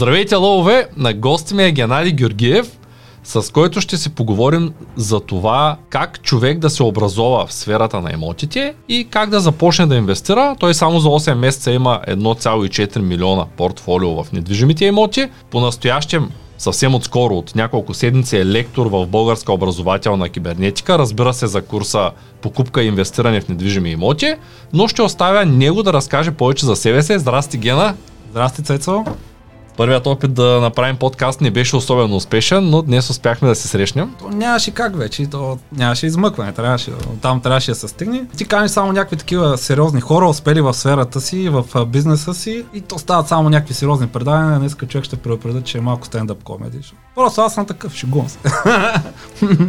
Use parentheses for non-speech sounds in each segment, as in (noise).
Здравейте, лъвове! На гости ми е Геннади Георгиев, с който ще си поговорим за това как човек да се образова в сферата на имотите и как да започне да инвестира. Той само за 8 месеца има 1,4 милиона портфолио в недвижимите имоти. По-настоящем съвсем отскоро, от няколко седмици е лектор в българска образователна кибернетика, разбира се за курса покупка и инвестиране в недвижими имоти, но ще оставя него да разкаже повече за себе си. Здрасти, Гена! Здрасти, Цецо! Първият опит да направим подкаст не беше особено успешен, но днес успяхме да се срещнем. То нямаше как вече, то нямаше измъкване, трябваше, там трябваше да се стигне. Ти каниш само някакви такива сериозни хора, успели в сферата си, в бизнеса си и то стават само някакви сериозни предавания. Днес човек ще предупреда, че е малко стендъп комеди. Просто аз съм такъв, шегувам се.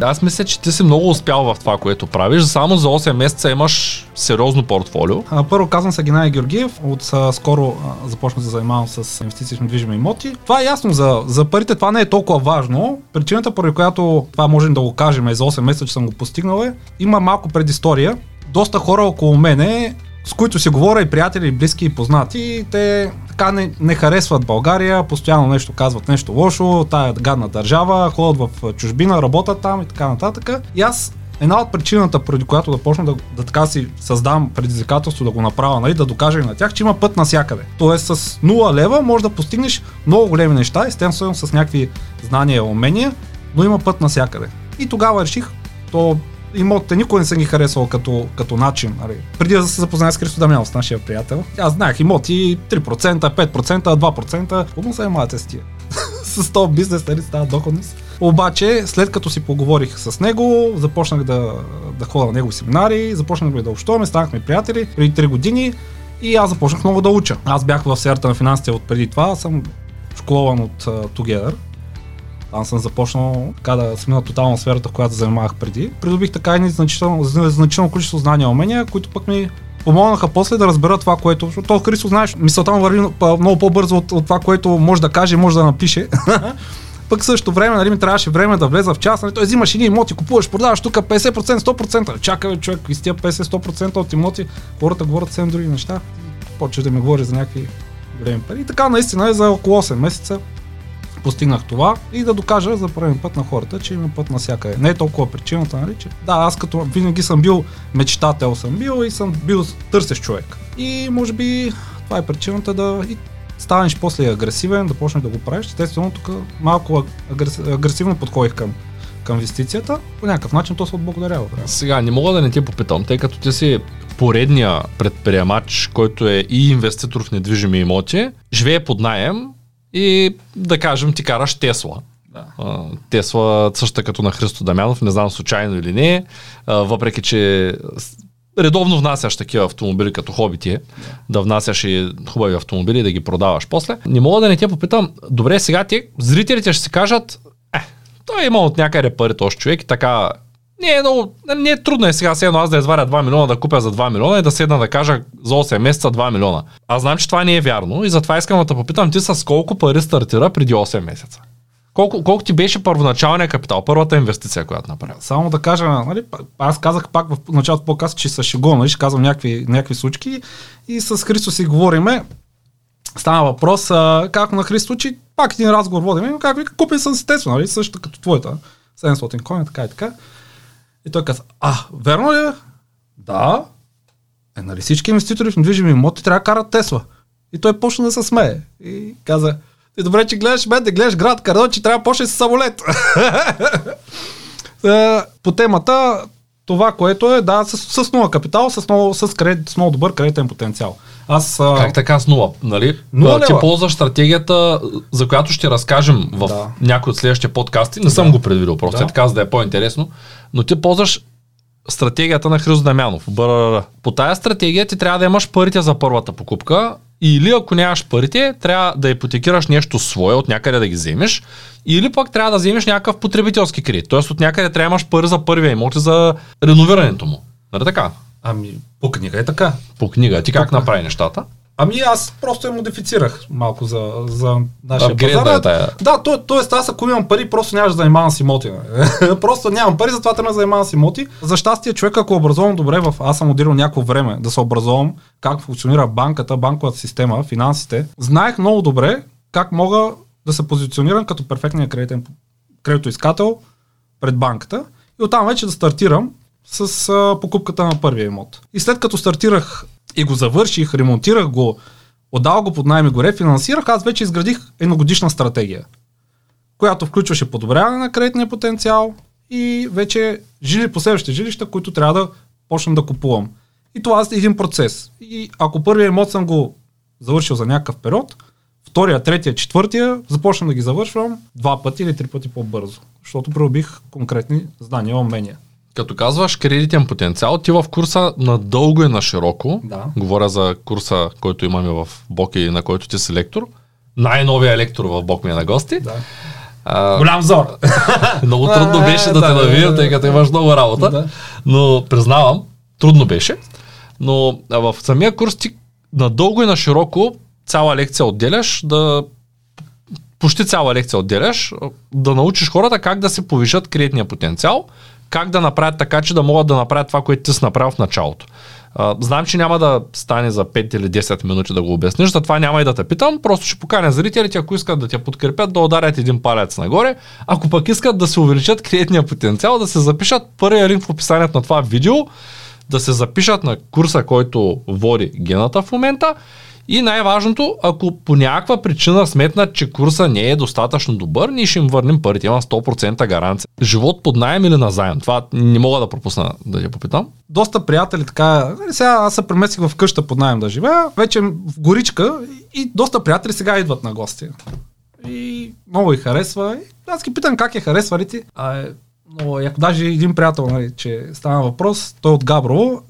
(laughs) аз мисля, че ти си много успял в това, което правиш. Само за 8 месеца имаш сериозно портфолио. А, първо казвам се Геннадий Георгиев. От а, скоро започнах да се занимавам с инвестиции в недвижими имоти. Това е ясно за, за парите, това не е толкова важно. Причината, поради която това можем да го кажем и за 8 месеца, че съм го постигнал е, има малко предистория. Доста хора около мене с които си говоря и приятели, и близки и познати, те така не, не харесват България, постоянно нещо казват нещо лошо, тая гадна държава, ходят в чужбина, работят там и така нататък. И аз една от причината, преди която да почна да, да така си създам предизвикателство да го направя, нали, да докажа и на тях, че има път навсякъде. Тоест с 0 лева може да постигнеш много големи неща, естествено с някакви знания и умения, но има път навсякъде. И тогава реших, то имотите никой не съм ги харесвал като, като начин. Нали. Преди да се запозная с Христо Дамянов, с нашия приятел, аз знаех имоти 3%, 5%, 2%. Какво се занимавате с тия? (laughs) с този бизнес, нали, става доходност. Обаче, след като си поговорих с него, започнах да, да ходя на негови семинари, започнах да общуваме, станахме приятели преди 3 години и аз започнах много да уча. Аз бях в сферата на финансите от преди това, съм школован от uh, Together, там съм започнал така да смина тотално сферата, в която занимавах преди. Придобих така и значително, количество знания и умения, които пък ми помогнаха после да разбера това, което. То Христо, знаеш, мисълта му върви много по-бързо от, от това, което може да каже и може да напише. (laughs) Пък също време, нали, ми трябваше време да влеза в час. Нали, той взимаш едни имоти, купуваш, продаваш тук 50%, 100%. Чакай, човек, и с тия 50-100% от имоти, хората говорят съвсем други неща. Почваш да ми говори за някакви големи пари. И така наистина е за около 8 месеца постигнах това и да докажа за първи път на хората, че има път навсякъде. Не е толкова причината, нали, че да, аз като винаги съм бил мечтател съм бил и съм бил търсещ човек. И може би това е причината да и станеш после агресивен, да почнеш да го правиш. Естествено, тук малко агресивно подходих към към инвестицията, по някакъв начин то се отблагодарява. Сега, не мога да не ти попитам, тъй като ти си поредния предприемач, който е и инвеститор в недвижими имоти, живее под найем, и да кажем ти караш Тесла. Да. Тесла също като на Христо Дамянов, не знам случайно или не, въпреки че редовно внасяш такива автомобили като хоби ти е, да. внасяш и хубави автомобили и да ги продаваш после. Не мога да не те попитам, добре сега ти, зрителите ще си кажат, е, той е имал от някъде пари този човек и така не е много, не е трудно е сега, едно аз да изваря 2 милиона, да купя за 2 милиона и да седна да кажа за 8 месеца 2 милиона. Аз знам, че това не е вярно и затова искам да те попитам ти с колко пари стартира преди 8 месеца. Колко, колко ти беше първоначалният капитал, първата инвестиция, която направи? Само да кажа, нали, аз казах пак в началото по-каса, че са шего, нали, ще казвам някакви, някакви случки и с Христо си говориме. Стана въпрос, а, как на Христо, че пак един разговор водим, как вика, купи съм си Тесла, нали, също като твоята, 700 коня, така и така. И той каза, а, верно ли е? Да. Е, нали всички инвеститори в недвижими имоти трябва да карат Тесла. И той почна да се смее. И каза, ти добре, че гледаш мен, да гледаш град Кардон, че трябва да почне с самолет. (laughs) Е, по темата, това, което е, да, с, с нула капитал, с много, с, кредит, с много добър кредитен потенциал. Аз, а... Как така с нула? Нали? Нула Ти ползваш стратегията, за която ще разкажем в да. някои от следващите подкасти. Не да. съм го предвидил, просто да. така, за да е по-интересно. Но ти ползваш стратегията на Христо Дамянов. По тая стратегия ти трябва да имаш парите за първата покупка или ако нямаш парите, трябва да ипотекираш нещо свое, от някъде да ги вземеш, или пък трябва да вземеш някакъв потребителски кредит. Тоест от някъде трябва да имаш пари за първия имот и за реновирането му. Нали така? Ами, по книга е така. По книга. Ти как направи нещата? Ами аз просто я модифицирах малко за, за нашия пазар. Да, е тая. да то, т.е. аз ако имам пари, просто нямаш да занимавам с имоти. (laughs) просто нямам пари, затова трябва да занимавам с имоти. За щастие, човек, ако е образован добре, в, аз съм отделил някакво време да се образовам как функционира банката, банковата система, финансите, знаех много добре как мога да се позиционирам като перфектния кредитен кредитоискател пред банката и оттам вече да стартирам с а, покупката на първия имот. И след като стартирах и го завърших, ремонтирах го, отдал го под найми горе, финансирах, аз вече изградих едногодишна стратегия, която включваше подобряване на кредитния потенциал и вече жили последващите жилища, които трябва да почна да купувам. И това е един процес. И ако първия имот съм го завършил за някакъв период, втория, третия, четвъртия започна да ги завършвам два пъти или три пъти по-бързо. Защото пробих конкретни знания, умения. Като казваш кредитен потенциал, ти в курса надълго и на широко, Да. говоря за курса, който имаме в БОК и на който ти си лектор, най-новия лектор в БОК ми е на гости. Да. А, Голям зор. (laughs) много трудно (laughs) беше да, да, те навия, тъй като имаш много работа. Да. Но признавам, трудно беше. Но в самия курс ти надълго и на широко цяла лекция отделяш, да почти цяла лекция отделяш, да научиш хората как да се повишат кредитния потенциал, как да направят така, че да могат да направят това, което ти си направил в началото. А, знам, че няма да стане за 5 или 10 минути да го обясниш, затова няма и да те питам, просто ще поканя зрителите, ако искат да те подкрепят, да ударят един палец нагоре, ако пък искат да се увеличат кредитния потенциал, да се запишат първия линк в описанието на това видео, да се запишат на курса, който води гената в момента и най-важното, ако по някаква причина сметнат, че курса не е достатъчно добър, ние ще им върнем парите, има 100% гаранция. Живот под найем или на заем? Това не мога да пропусна да я попитам. доста приятели така, нали, сега аз се преместих в къща под найем да живея, вече в горичка и доста приятели сега идват на гости. И много и харесва. И аз ги питам как я харесва ли ти. А, е, много яко. Даже един приятел, нали, че стана въпрос, той от Габрово,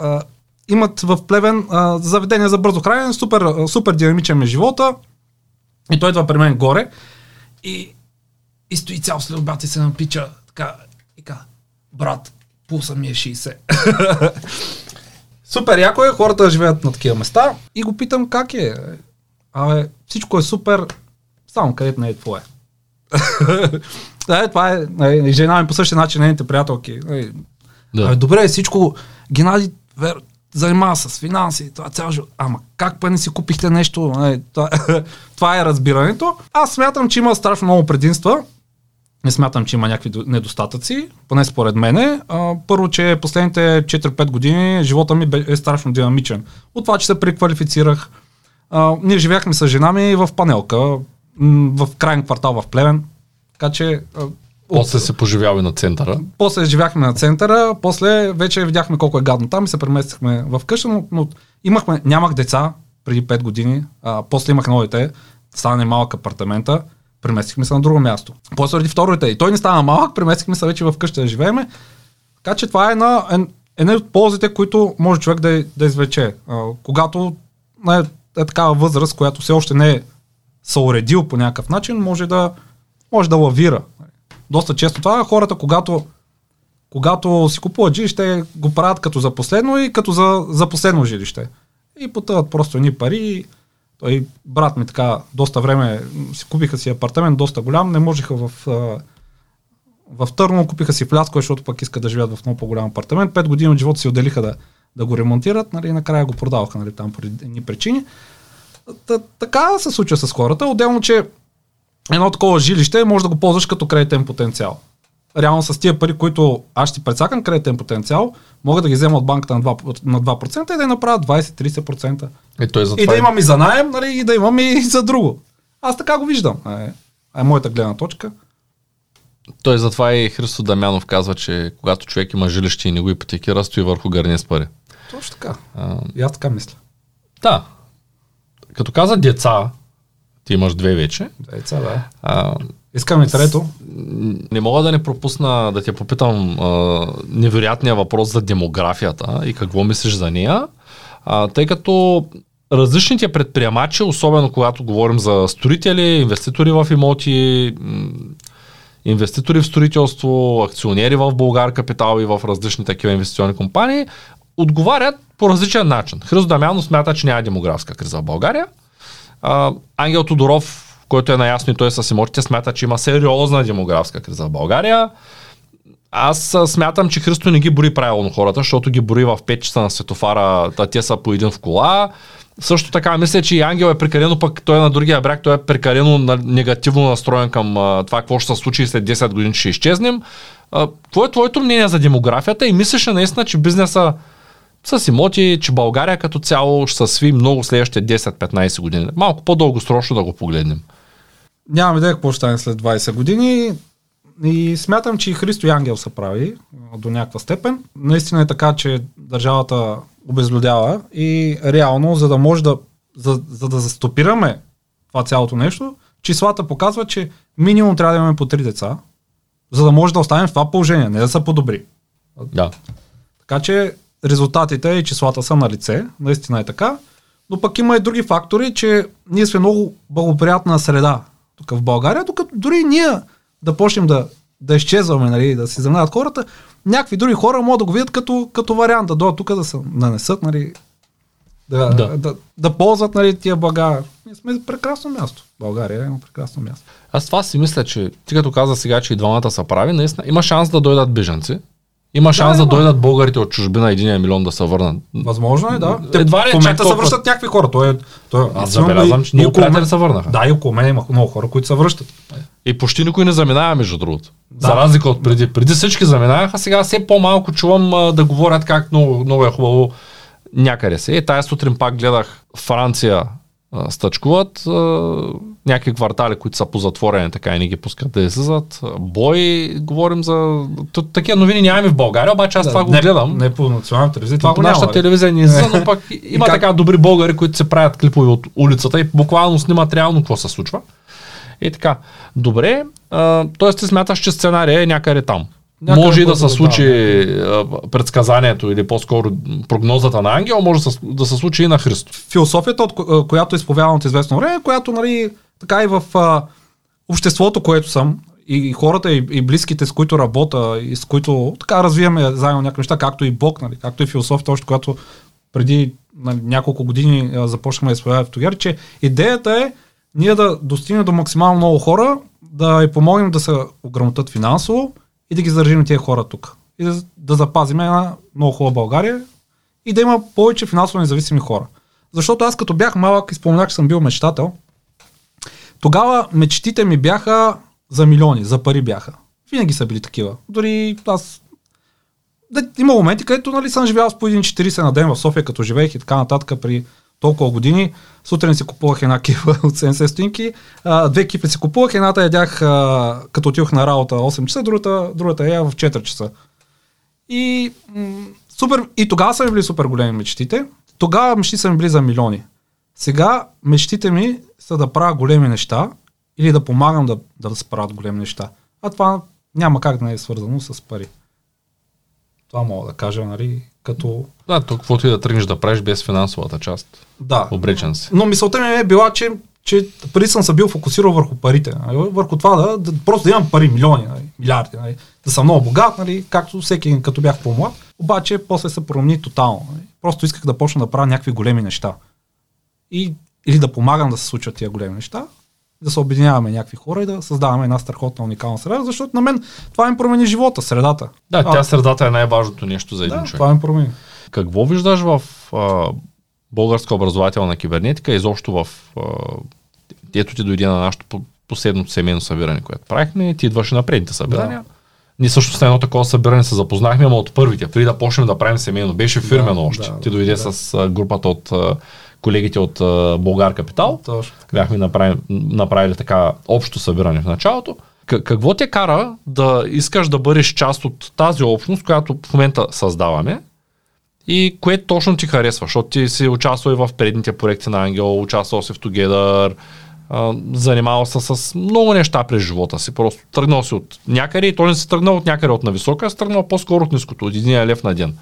имат в Плевен а, заведение за бързо хранене, супер, супер динамичен е живота. И той идва при мен горе и, и стои цял след обяд и се напича така и казва, брат, пулса ми е 60. (laughs) Супер яко е хората живеят на такива места и го питам как е. Абе, всичко е супер, само където не е твое. (laughs) да, е, това е. е, жена ми по същия начин, нейните приятелки. Е, Да. Абе, добре, всичко, Геннади, вер, занимава с финанси, това цял живот. Ама как па не си купихте нещо? Е, това, (laughs) това е разбирането. Аз смятам, че има страшно много предимства. Не смятам, че има някакви до- недостатъци, поне според мене. Първо, че последните 4-5 години живота ми е страшно динамичен. От това, че се преквалифицирах. Ние живяхме с жена ми в панелка, в крайен квартал в Плевен. Така че После се поживява на центъра. после живяхме на центъра, после вече видяхме колко е гадно там и се преместихме в къща, но, но имахме, нямах деца преди 5 години, а, после имах ново дете, стана малък апартамента, преместихме се на друго място. После ради второ и той не стана малък, преместихме се вече в къща да живееме. Така че това е една, една от ползите, които може човек да, да извлече. А, когато е, е такава възраст, която все още не е съуредил по някакъв начин, може да, може да лавира. Доста често това хората, когато, когато си купуват жилище, го правят като за последно и като за, за последно жилище. И потъват просто едни пари. Той брат ми така доста време си купиха си апартамент, доста голям, не можеха в, в Търново, купиха си в Ляско, защото пък искат да живеят в много по-голям апартамент. Пет години от живота си отделиха да, да го ремонтират, нали, накрая го продаваха нали, там поради едни причини. Та, така се случва с хората. Отделно, че едно такова жилище може да го ползваш като кредитен потенциал. Реално с тия пари, които аз ще ти предсакам кредитен потенциал, мога да ги взема от банката на 2%, на 2% и да я направя 20-30%. И той И затова да имам и за найем, нали, и да имам и за друго. Аз така го виждам. Е, е моята гледна точка. Той затова и Христо Дамянов казва, че когато човек има жилище и не го ипотекира, стои върху гърне с пари. Точно така. А, И аз така мисля. да. Като каза деца, ти имаш две вече, Деца, да. а, Искам и трето. не мога да не пропусна да те попитам а, невероятния въпрос за демографията и какво мислиш за нея, а, тъй като различните предприемачи, особено когато говорим за строители, инвеститори в имоти, инвеститори в строителство, акционери в Българ Капитал и в различни такива инвестиционни компании, отговарят по различен начин. Христо Дамянов смята, че няма демографска криза в България. А, Ангел Тодоров, който е наясно и той с имотите, смята, че има сериозна демографска криза в България. Аз смятам, че Христо не ги бори правилно хората, защото ги бори в 5 часа на светофара, а те са по един в кола. Също така, мисля, че и Ангел е прекалено, пък той е на другия бряг, той е прекалено негативно настроен към това, какво ще се случи след 10 години, че ще изчезнем. Какво е твоето мнение за демографията и мислиш ли наистина, че бизнеса с имоти, че България като цяло ще се сви много следващите 10-15 години? Малко по-дългосрочно да го погледнем. Нямам идея какво ще стане след 20 години. И смятам, че и Христо и Ангел са прави до някаква степен. Наистина е така, че държавата обезлюдява и реално, за да може да, за, за да застопираме това цялото нещо, числата показват, че минимум трябва да имаме по 3 деца, за да може да останем в това положение, не да се подобри. Да. Така че резултатите и числата са на лице, наистина е така, но пък има и други фактори, че ние сме много благоприятна среда тук в България, докато дори ние да почнем да, да изчезваме, нали, да си заминават хората, някакви други хора могат да го видят като, като вариант, да дойдат тук да се нанесат, нали, да, Да. да. Да, да, ползват нали, тия блага. Ние сме прекрасно място. България е едно прекрасно място. Аз това си мисля, че ти като каза сега, че и двамата са прави, наистина има шанс да дойдат бежанци. Има шанс да, има. дойдат българите от чужбина, единия милион да се върнат. Възможно е, да. Едва ли в момента се връщат някакви хора. Той е, той, е- Аз забелязвам, че много около мен- приятели се върнаха. Да, и около мен има много хора, които се връщат. И почти никой не заминава, между другото. Да. За разлика от преди. Преди всички заминаваха, сега все по-малко чувам а, да говорят как много, много е хубаво някъде се. Е, тая сутрин пак гледах Франция а, стъчкуват, а, някакви квартали, които са позатворени, така и не ги пускат да излизат. Бой, говорим за... Т- такива новини нямаме в България, обаче аз това го не, гледам. Не по националната телевизия, това по нашата телевизия не излиза, но пък (laughs) има как- така добри българи, които се правят клипове от улицата и буквално снимат реално какво се случва. И така. Добре, т.е. ти смяташ, че сценария е някъде там. Някъде може и да се случи а, предсказанието или по-скоро прогнозата на Ангел, може да се, да случи и на Христо. Философията, от която изповядвам от известно време, която нали, така и в а, обществото, което съм, и, хората, и, и близките, с които работя, и с които така развиваме заедно някакви неща, както и Бог, нали, както и философията, още която преди нали, няколко години а, започнахме да изповядваме в Тогер, че идеята е ние да достигнем до максимално много хора, да и помогнем да се ограмотат финансово и да ги задържим тия хора тук. И да, да запазим една много хубава България и да има повече финансово независими хора. Защото аз като бях малък и споменах, че съм бил мечтател, тогава мечтите ми бяха за милиони, за пари бяха. Винаги са били такива. Дори аз... Да, има моменти, където нали, съм живял с по 1,40 на ден в София, като живеех и така нататък при толкова години. Сутрин си купувах една кифа (laughs) от 70 стотинки, а, две кифли си купувах, едната ядях като отидох на работа 8 часа, другата, другата я в 4 часа. И, супер, и тогава са ми били супер големи мечтите. Тогава мечти са ми били за милиони. Сега мечтите ми са да правя големи неща или да помагам да, да се правят големи неща. А това няма как да не е свързано с пари. Това мога да кажа, нали, като... Да, тук каквото и да тръгнеш да правиш без финансовата част. Да. Обречен си. Но мисълта ми е била, че, че преди съм се бил фокусирал върху парите. Нали? Върху това да, да, просто да имам пари, милиони, нали? милиарди. Нали? Да съм много богат, нали? както всеки като бях по-млад. Обаче после се промени тотално. Нали? Просто исках да почна да правя някакви големи неща. И, или да помагам да се случват тия големи неща, да се обединяваме някакви хора и да създаваме една страхотна уникална среда, защото на мен това ми промени живота, средата. Да, а, тя средата е най-важното нещо за един да, човек. това ми промени. Какво виждаш в а, българска образователна кибернетика, изобщо в... А, ето ти дойде на нашето по- последното семейно събиране, което правихме, ти идваше на предните събирания. Да. Ние също с едно такова събиране се запознахме, ама от първите, преди да почнем да правим семейно. Беше фирмено Да, още. да, ти дойде да. с групата от колегите от а, Българ Капитал. Точно. Бяхме направили, направили така общо събиране в началото. К- какво те кара да искаш да бъдеш част от тази общност, която в момента създаваме и кое точно ти харесва? Защото ти си участвал и в предните проекти на Ангел, участвал си в Together, а, занимавал се с много неща през живота си. Просто тръгнал си от някъде и той не си тръгнал от някъде от нависока, а си тръгнал по-скоро от ниското, от един лев на ден.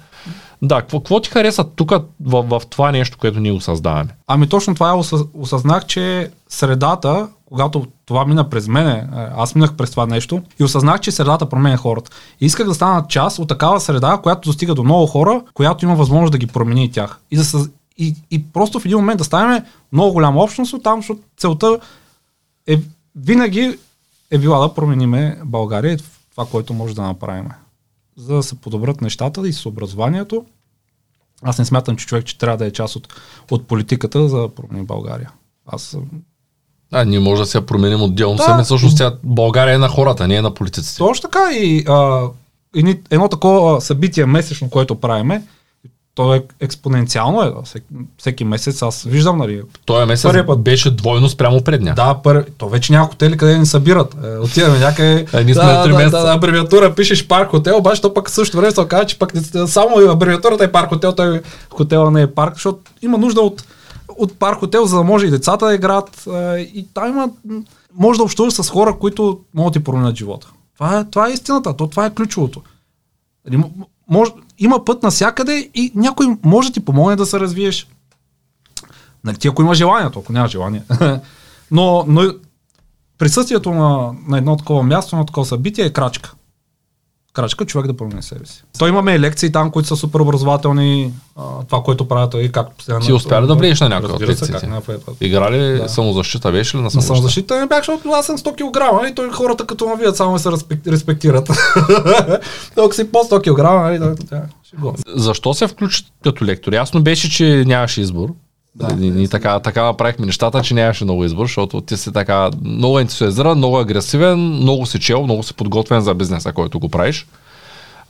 Да, какво, ти хареса тук в, в това нещо, което ние го създаваме? Ами точно това осъз- осъзнах, че средата, когато това мина през мене, е, аз минах през това нещо и осъзнах, че средата променя хората. И исках да стана част от такава среда, която достига до много хора, която има възможност да ги промени тях. И, да съз... и, и просто в един момент да станем много голяма общност от там, защото целта е винаги е била да промениме България това, което може да направим. за да се подобрят нещата и с образованието. Аз не смятам, че човек че трябва да е част от, от политиката за да промени България. Аз а, ние може да се променим отделно Да. сами. Всъщност тя, България е на хората, не е на политиците. Точно така и а, едно такова събитие месечно, което правиме, то е експоненциално е. Всеки, всеки месец аз виждам, нали, Той месец Първият път. беше двойно спрямо предния. Да, пър... то вече няколко хотели къде ни събират. Е, отиваме някъде. (laughs) Е, ние сме да, на три да, месеца. да, да, абревиатура пишеш парк хотел, обаче то пък в същото време се оказа, че пък само абревиатурата е парк хотел, той хотела не е парк, защото има нужда от, от парк хотел, за да може и децата да играят. е, И там има, може да общуваш с хора, които могат да ти променят живота. Това е, това е истината, то, това е ключовото. Нали, Може, има път навсякъде и някой може да ти помогне да се развиеш. Нали, ти ако има желанието, ако няма желание. (laughs) но, но присъствието на, на едно такова място, на такова събитие е крачка. Крачка човек да промени себе си. То имаме и лекции там, които са супер образователни. А, това, което правят и както постоянно. Ти успя ли да влезеш на някоя от лекциите? как. Игра ли Да. самозащита беше ли на На самозащита? самозащита не бях, защото аз съм 100 кг и той хората като ме видят само се респек- респектират. (laughs) Толкова си по 100 кг, нали, да. Защо се включи като лектор? Ясно беше, че нямаше избор. Да. Да, ние така, така направихме нещата, че нямаше много избор, защото ти си така много ентусиазиран, много агресивен, много си чел, много си подготвен за бизнеса, който го правиш.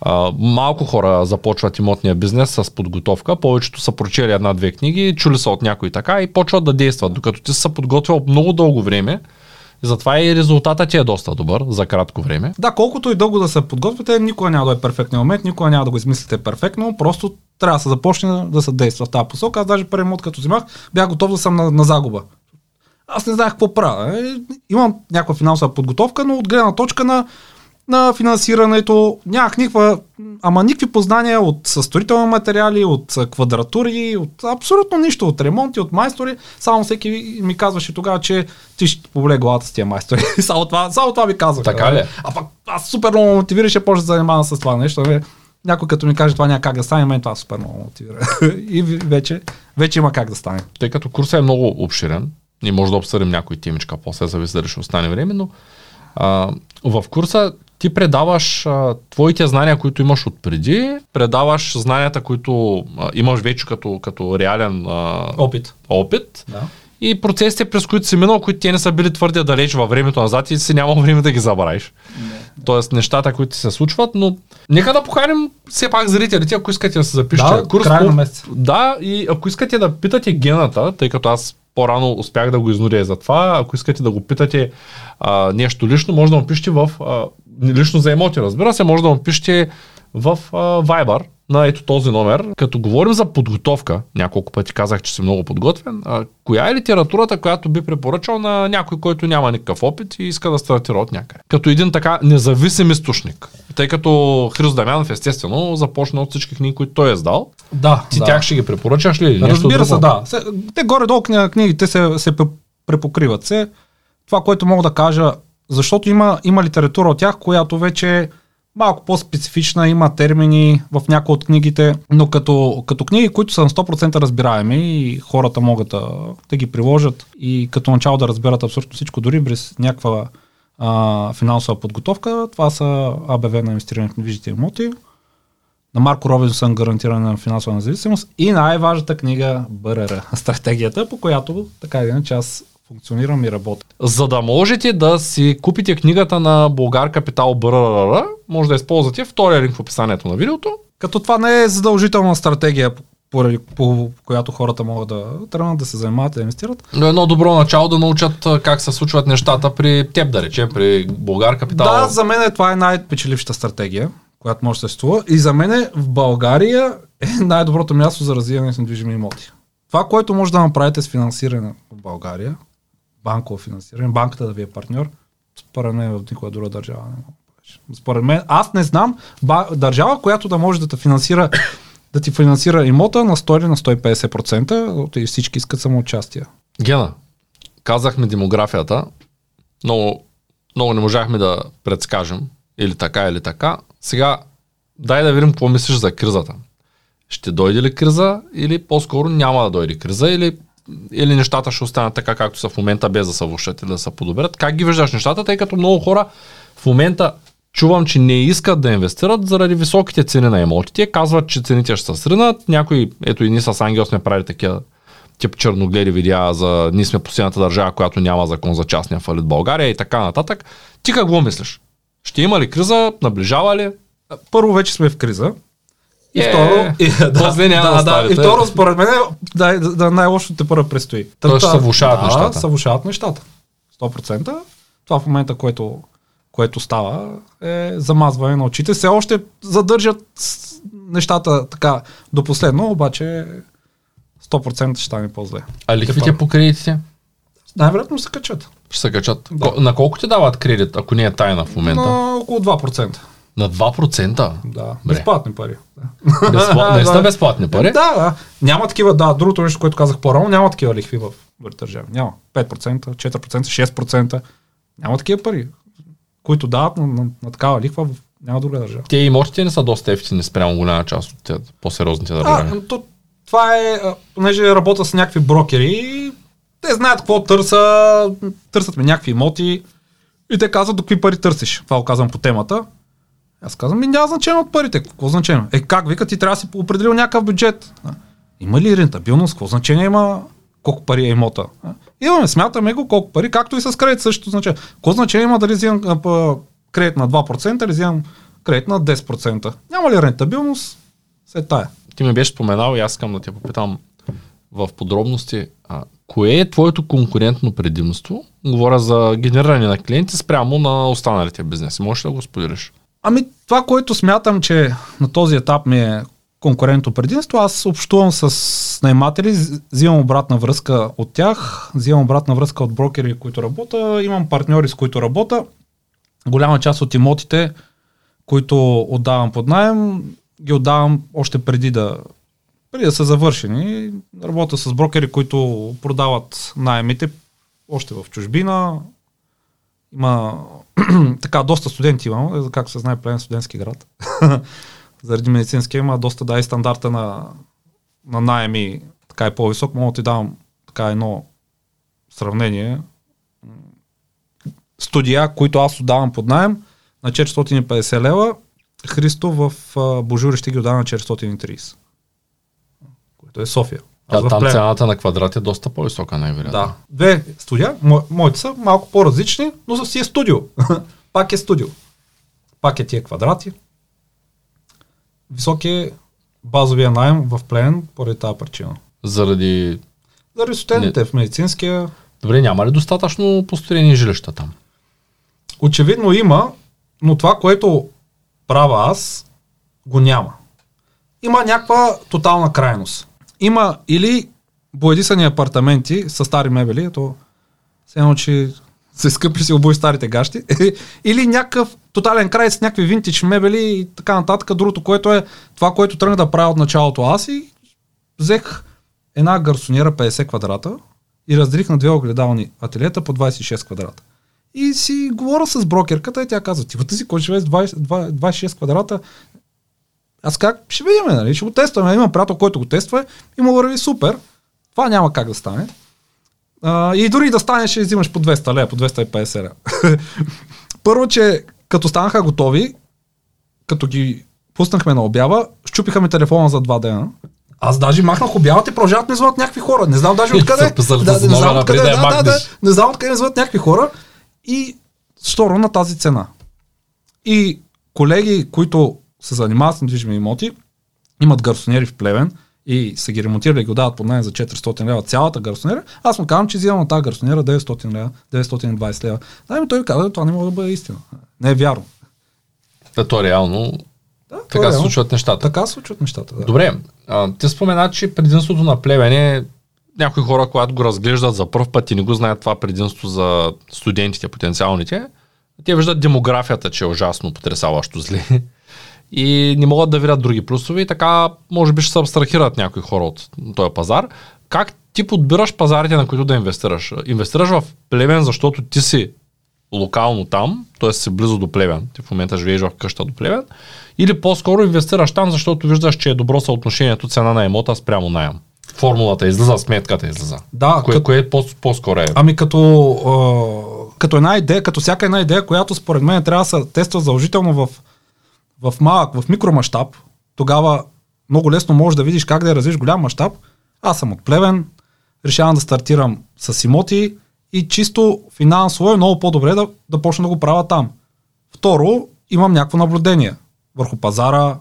А, малко хора започват имотния бизнес с подготовка, повечето са прочели една-две книги, чули са от някой така и почват да действат, докато ти се подготвил много дълго време. Затова и резултатът ти е доста добър за кратко време. Да, колкото и дълго да се подготвите, никога няма да е перфектният момент, никога няма да го измислите перфектно, просто трябва да се започне да се действа в тази посока. Аз даже първи мод, като взимах, бях готов да съм на, на загуба. Аз не знаех какво правя. Е, имам някаква финансова подготовка, но от гледна точка на, на финансирането нямах никаква, ама никакви познания от състроителни материали, от квадратури, от абсолютно нищо, от ремонти, от майстори. Само всеки ми казваше тогава, че ти ще поболе главата с тия майстори. (laughs) само, това, само това ми казваха. Така ли е? А пък аз супер много мотивираше, почна да занимавам с това нещо. Някой като ми каже това няма как да стане, мен това супер много мотивира. (laughs) и вече, вече има как да стане. тъй като курсът е много обширен, ние може да обсъдим някои темичка, после зависи дали ще остане време, но а, в курса ти предаваш а, твоите знания, които имаш отпреди, предаваш знанията, които а, имаш вече като, като реален а, Опит. опит Да. И процесите, през които си минал, които те не са били твърде далеч във времето назад и си нямал време да ги забравиш. Тоест нещата, които се случват, но нека да поканим все пак зрителите, ако искате да се запишете Да, края на месеца. Да, и ако искате да питате гената, тъй като аз по-рано успях да го изнудя за това, ако искате да го питате а, нещо лично, може да му пишете в, а, лично за емоти, разбира се, може да му пишете в а, Viber на ето този номер. Като говорим за подготовка, няколко пъти казах, че си много подготвен, а, коя е литературата, която би препоръчал на някой, който няма никакъв опит и иска да стартира от някъде? Като един така независим източник. Тъй като Христо Дамянов естествено започна от всички книги, които той е издал. Да, Ти да. тях ще ги препоръчаш ли? нещо Разбира се, да. Те горе-долу кни- книгите се, се пре- препокриват се. Това, което мога да кажа, защото има, има литература от тях, която вече малко по-специфична, има термини в някои от книгите, но като, като книги, които са на 100% разбираеми и хората могат да, да ги приложат и като начало да разберат абсолютно всичко, дори без някаква а, финансова подготовка, това са АБВ на инвестиране в недвижимите имоти, на Марко Робинсън гарантиране на финансова независимост и най-важната книга БРР, стратегията, по която така или иначе аз функционирам и работя. За да можете да си купите книгата на Българ Капитал БРР, може да използвате втория линк в описанието на видеото. Като това не е задължителна стратегия, по, поради- по която хората могат да тръгнат да се занимават и да инвестират. Но е едно добро начало да научат как се случват нещата при теб, да речем, при Българ Капитал. Да, за мен това е най-печелившата стратегия, която може да се съществува. И за мен в България е най-доброто място за развиване с недвижими имоти. Това, което може да направите с финансиране в България, банково финансиране, банката да ви е партньор, според мен в никоя друга държава не мога. Според мен, аз не знам ба, държава, която да може да те финансира да ти финансира имота на 100 или на 150%, и всички искат самоучастие. Гена, казахме демографията, много, много не можахме да предскажем или така, или така. Сега, дай да видим какво мислиш за кризата. Ще дойде ли криза или по-скоро няма да дойде криза или, или нещата ще останат така както са в момента без да се влушат или да се подобрят. Как ги виждаш нещата, тъй като много хора в момента чувам, че не искат да инвестират заради високите цени на имотите. Казват, че цените ще се сринат. Някои, ето и ние с Ангел сме правили такива тип черногледи видеа за ние сме последната държава, която няма закон за частния фалит България и така нататък. Ти какво мислиш? Ще има ли криза? Наближава ли? Първо вече сме в криза. И Е, второ, и, по-зле няма да да, ставите. и второ, според мен, да, да, да най-лошото те първо предстои. Тоест ще се влошават да, нещата. се влошават нещата. 100%. Това в момента, което, което става, е замазване на очите. Все още задържат нещата така до последно, обаче 100% ще стане по-зле. А лихвите по кредитите? Най-вероятно се качат. Ще се качат. Да. На колко ти дават кредит, ако не е тайна в момента? На около 2%. На 2%? Да, Бре. безплатни пари. Безпла... (laughs) Не са безплатни пари? Да, да. Няма такива, да, другото нещо, което казах по-рано, няма такива лихви в други държави. Няма. 5%, 4%, 6%. Няма такива пари, които дават на, на, на такава лихва в няма друга държава. Те имотите не са доста ефтини спрямо голяма част от те по-сериозните А, държави. то, това е, а, понеже работя с някакви брокери, те знаят какво търса, търсят ми някакви имоти и те казват до какви пари търсиш. Това го казвам по темата. Аз казвам, ми няма значение от парите. Какво значение? Е, как вика, ти трябва да си определил някакъв бюджет. Има ли рентабилност? Какво значение има колко пари е имота? Имаме, смятаме го колко пари, както и с кредит същото значение. Какво значение има дали взимам кредит на 2% или взимам кредит на 10%? Няма ли рентабилност? Се тая. Ти ме беше споменал и аз искам да те попитам в подробности. А, кое е твоето конкурентно предимство? Говоря за генериране на клиенти спрямо на останалите бизнеси. Можеш ли да го споделиш? Ами това, което смятам, че на този етап ми е конкурентно предимство, аз общувам с наематели, з- взимам обратна връзка от тях, взимам обратна връзка от брокери, които работя, имам партньори, с които работя. Голяма част от имотите, които отдавам под найем, ги отдавам още преди да, преди да са завършени. Работя с брокери, които продават найемите още в чужбина. Има (clears throat) така, доста студенти имам, както се знае, плен студентски град. (laughs) Заради медицинския има доста, да, и стандарта на, на найеми така е по-висок. Мога да ти давам така едно сравнение. Студия, които аз отдавам под найем на 450 лева, Христо в а, Божури ще ги отдава на 430. Което е София. Аз Да, там Плевен. цената на квадрат е доста по-висока, най-вероятно. Да. Две студия, мо, моите са малко по-различни, но са си е студио. (laughs) Пак е студио. Пак е тия квадрати. Висок е базовия найем в плен поради тази причина. Заради... Заради студентите в медицинския, Добре, няма ли достатъчно построени жилища там? очевидно има, но това, което правя аз, го няма. Има някаква тотална крайност. Има или боядисани апартаменти с стари мебели, ето все едно, че се скъпи си обуй старите гащи, (laughs) или някакъв тотален край с някакви винтич мебели и така нататък. Другото, което е това, което тръгна да правя от началото аз и взех една гарсонера 50 квадрата и разделих на две огледални ателиета по 26 квадрата. И си говоря с брокерката и тя казва, ти си, кой живее с 20, 20, 26 квадрата, аз как ще видим, нали? Ще го тестваме. Имам приятел, който го тества и му върви супер. Това няма как да стане. А, и дори да стане, ще взимаш по 200 лева, по 250 лева. (laughs) Първо, че като станаха готови, като ги пуснахме на обява, щупиха ми телефона за два дена. Аз даже махнах обявата и продължават ми звънят някакви хора. Не знам даже (laughs) откъде. Да, не знам откъде, да да, да, не знам откъде ми звънят някакви хора. И второ на тази цена. И колеги, които се занимават с недвижими имоти, имат гарсонери в Плевен и са ги ремонтирали и го дават под найем за 400 лева цялата гарсонера, аз му казвам, че взимам на тази гарсонера 900 лева, 920 лева. Да, ми той ми каза, това не може да бъде истина. Не е вярно. Да, то реално Да, така е се реално. случват нещата. Така се случват нещата. Да. Добре, а, ти спомена, че предимството на плевен е някои хора, когато го разглеждат за първ път и не го знаят това предимство за студентите, потенциалните, те виждат демографията, че е ужасно потрясаващо зле. И не могат да видят други плюсове и така може би ще се абстрахират някои хора от този пазар. Как ти подбираш пазарите, на които да инвестираш? Инвестираш в Плевен, защото ти си локално там, т.е. си близо до Плевен, ти в момента живееш в къща до Плевен, или по-скоро инвестираш там, защото виждаш, че е добро съотношението цена на имота спрямо найем. Формулата излиза, сметката излиза. Да, Кое, като- кое по- по-скоро е? Ами като, а, като една идея, като всяка една идея, която според мен трябва да се тества задължително в, в малък, в микромащаб, тогава много лесно можеш да видиш как да я развиш голям мащаб. Аз съм от Плевен, решавам да стартирам с имоти и чисто финансово е много по-добре да, да почна да го правя там. Второ, имам някакво наблюдение върху пазара,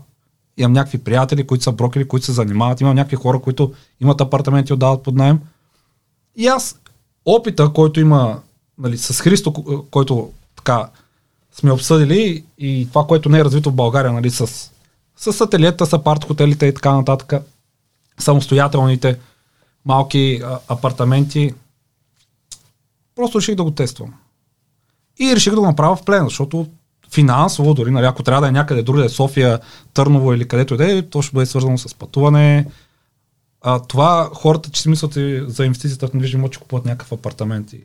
имам някакви приятели, които са брокери, които се занимават, имам някакви хора, които имат апартаменти, отдават под найем. И аз опита, който има нали, с Христо, който така сме обсъдили и това, което не е развито в България, нали, с, с ателиета, с апарт хотелите и така нататък, самостоятелните малки а, апартаменти, просто реших да го тествам. И реших да го направя в плен, защото финансово, дори нали, ако трябва да е някъде другаде, София, Търново или където и да е, то ще бъде свързано с пътуване. А, това хората, че си мислят и за инвестицията в недвижимо, че купуват някакъв апартамент и,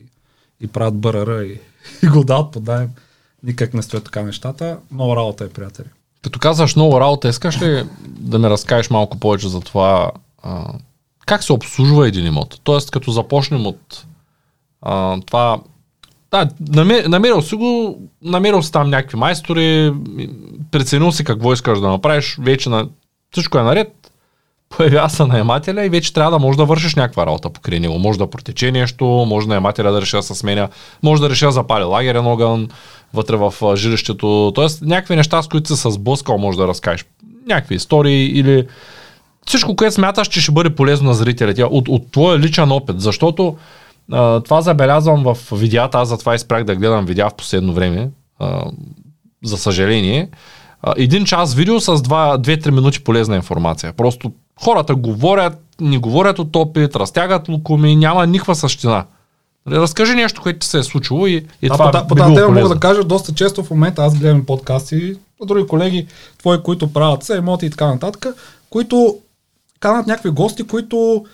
и правят БРР и, (laughs) и го дават под найем. Никак не стоят така нещата. Много работа е, приятели. Като казваш много работа, искаш ли да ме разкажеш малко повече за това а, как се обслужва един имот? Тоест, като започнем от а, това да, намерил си го, намерил си там някакви майстори, преценил си какво искаш да направиш, вече на всичко е наред, появява се наемателя и вече трябва да можеш да вършиш някаква работа покрай него. Може да протече нещо, може наемателя да реши да се сменя, може да реши да запали лагерен огън вътре в жилището. Тоест някакви неща, с които се с сблъскал, може да разкажеш. Някакви истории или всичко, което смяташ, че ще бъде полезно на зрителите от, от твоя личен опит. Защото а, това забелязвам в видеята, аз затова изпрях да гледам видеа в последно време, а, за съжаление. Един час видео с 2-3 минути полезна информация. Просто хората говорят, не говорят от опит, разтягат лукуми, няма никаква същина. Нали, разкажи нещо, което ти се е случило и, и а, това по, по тази тема мога да кажа, доста често в момента аз гледам подкасти, други колеги, твои, които правят се, емоти и така нататък, които канат някакви гости, които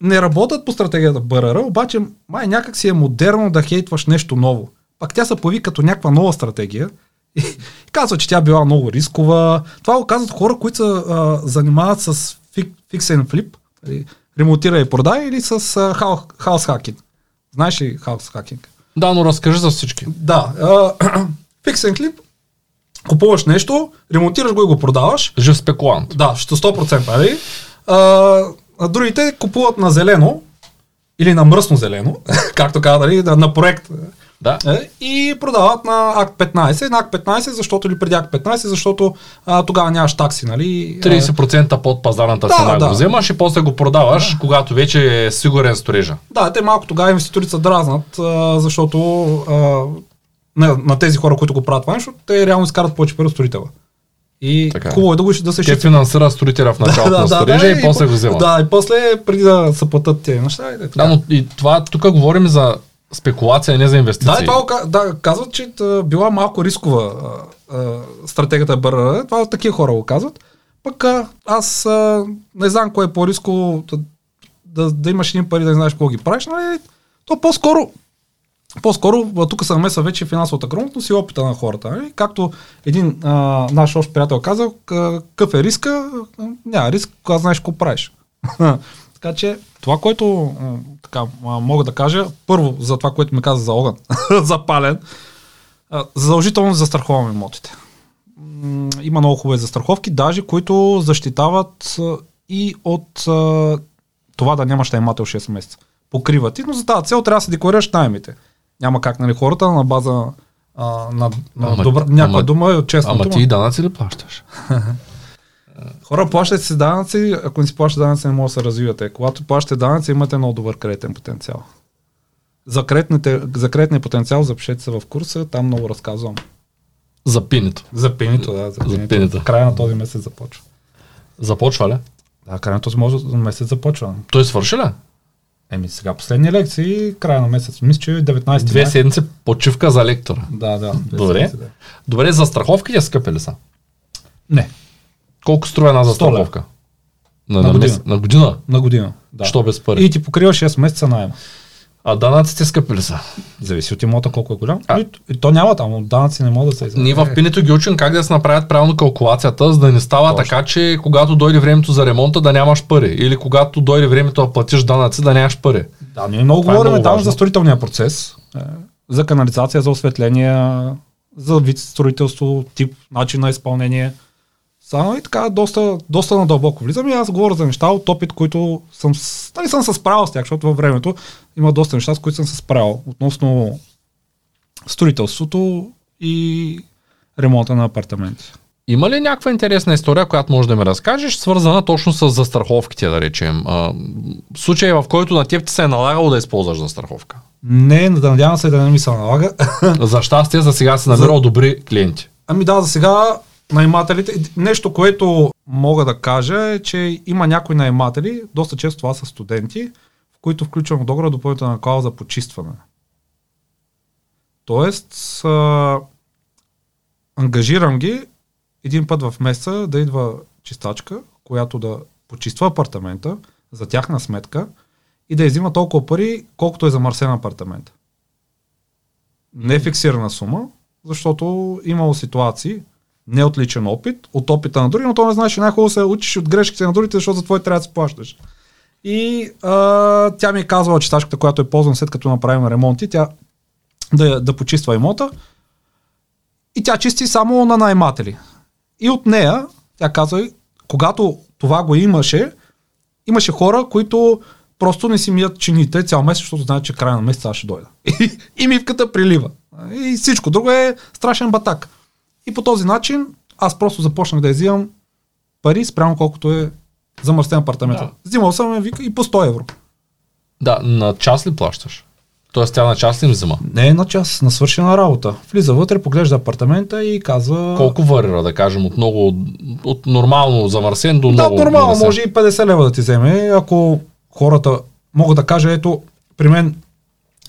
не работят по стратегията БРР, обаче май някак си е модерно да хейтваш нещо ново. Пак тя се появи като някаква нова стратегия и казва, че тя била много рискова. Това го казват хора, които се занимават с фик, фиксен флип, нали, ремонтира и продай или с а, хаус хакинг. Знаеш ли хаус хакинг? Да, но разкажи за всички. Да. (clears throat) Фиксен клип, купуваш нещо, ремонтираш го и го продаваш. Жив спекулант. Да, ще 100%, нали? А, а другите купуват на зелено или на мръсно зелено, (laughs) както каза, нали, на проект. Да. Е, и продават на АК 15. На АК 15, защото или преди АК 15, защото а, тогава нямаш такси, нали? 30% под пазарната да, цена да. го вземаш и после го продаваш, да. когато вече е сигурен сторежа. Да, те малко тогава инвеститорите се дразнат, а, защото а, на, на, тези хора, които го правят това нещо, те реално изкарат повече пари от строителя. И така. хубаво е да, го, да се Те финансира строителя в (laughs) началото да, на строежа да, и, и после го взема. Да, и после преди да се платят тези неща. И да, но и това, тук говорим за спекулация, не за инвестиции. Да, това, да, казват, че била малко рискова а, а, стратегията БРР. Това такива хора го казват. Пък а, аз а, не знам кое е по-рисково да, да, да имаш един пари да не знаеш какво ги правиш. Нали? То по-скоро по-скоро тук се намеса вече финансовата грамотност и опита на хората. Нали? Както един а, наш общ приятел каза, какъв е риска, няма риск, когато знаеш какво правиш. (laughs) така че това, което така, мога да кажа, първо за това, което ми каза за огън, (laughs) запален, задължително застраховаме имотите. Има много хубави застраховки, даже които защитават и от това да нямаш наймател 6 месеца. Покриват и, но за тази цел трябва да се декларираш наймите. Няма как, нали, хората на база а, на, на ама, добра, някаква ама, дума е честно. Ама ти и данъци ли плащаш? (laughs) Хора, плащате си данъци, ако не си плащате данъци, не може да се развивате. Когато плащате данъци, имате много добър кредитен потенциал. За, за кредитния потенциал запишете се в курса, там много разказвам. За пинето. За пинето, да. За пинето. За пинето. Края на този месец започва. Започва ли? Да, края на този месец започва. Той свърши ли? Еми сега последни лекции, края на месец. Мисля, че 19 Две седмици почивка за лектора. Да, да. Добре. Седмици, да. Добре, за страховки я скъпи ли са? Не. Колко струва една застраховка? На, на, на, година. на година? На година, да. Що без пари? И ти покрива 6 месеца найема. А данъците скъпи ли са? Зависи от имота колко е голям. А... И, и то няма там, данъци не могат да се изразят. Ние в пинето ги учим как да се направят правилно калкулацията, за да не става Точно. така, че когато дойде времето за ремонта да нямаш пари. Или когато дойде времето да платиш данъци да нямаш пари. Да, ние много Това е говорим е там за строителния процес. Е, за канализация, за осветление, за вид строителство, тип, начин на изпълнение. Само и така доста, доста надълбоко влизам и аз говоря за неща от опит, които съм, нали съм се справил с тях, защото във времето има доста неща, с които съм се справил относно строителството и ремонта на апартаменти. Има ли някаква интересна история, която може да ми разкажеш, свързана точно с застраховките, да речем? А, случай, в който на теб ти се е налагало да използваш застраховка? Не, да надявам се да не ми се налага. за щастие, за сега си намирал за... добри клиенти. Ами да, за сега наймателите. Нещо, което мога да кажа е, че има някои найматели, доста често това са студенти, в които включвам в договора допълнителна клауза почистване. Тоест, а, ангажирам ги един път в месеца да идва чистачка, която да почиства апартамента за тяхна сметка и да изима толкова пари, колкото е замърсен апартамент. Не фиксирана сума, защото имало ситуации, не от личен опит, от опита на други, но то не значи най-хубаво се учиш от грешките на другите, защото за твой трябва да се плащаш. И а, тя ми е казвала, читачката, която е ползвам след като направим ремонти, тя да, да почиства имота. И тя чисти само на найматели. И от нея, тя казва, когато това го имаше, имаше хора, които просто не си мият чините цял месец, защото знаят, че края на месеца ще дойда. (laughs) И, и мивката прилива. И всичко друго е страшен батак. И по този начин аз просто започнах да изимам пари спрямо колкото е замърсен апартамент. Да. Взимал съм вика, и по 100 евро. Да, на час ли плащаш? Тоест тя на час ли им взема? Не на час, на свършена работа. Влиза вътре, поглежда апартамента и казва... Колко варира, да кажем, от много, от нормално замърсен до много... Да, нормално, може и 50 лева да ти вземе, ако хората могат да кажа, ето, при мен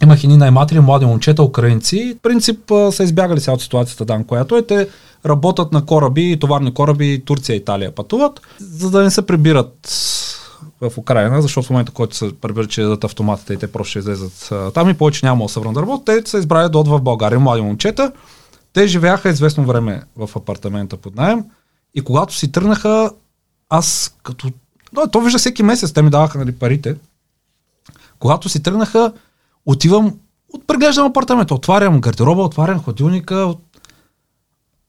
имах ни найматели, млади момчета, украинци. принцип са избягали сега от ситуацията, дан, която е. Те работят на кораби, товарни кораби, Турция, Италия пътуват, за да не се прибират в Украина, защото в момента, който се прибират, че дадат автоматите и те просто ще излезат там и повече няма да да работят, те са избрали да в България, млади момчета. Те живеяха известно време в апартамента под найем и когато си тръгнаха, аз като... Но, то вижда всеки месец, те ми даваха нали, парите. Когато си тръгнаха, отивам, от преглеждам апартамента, отварям гардероба, отварям хладилника.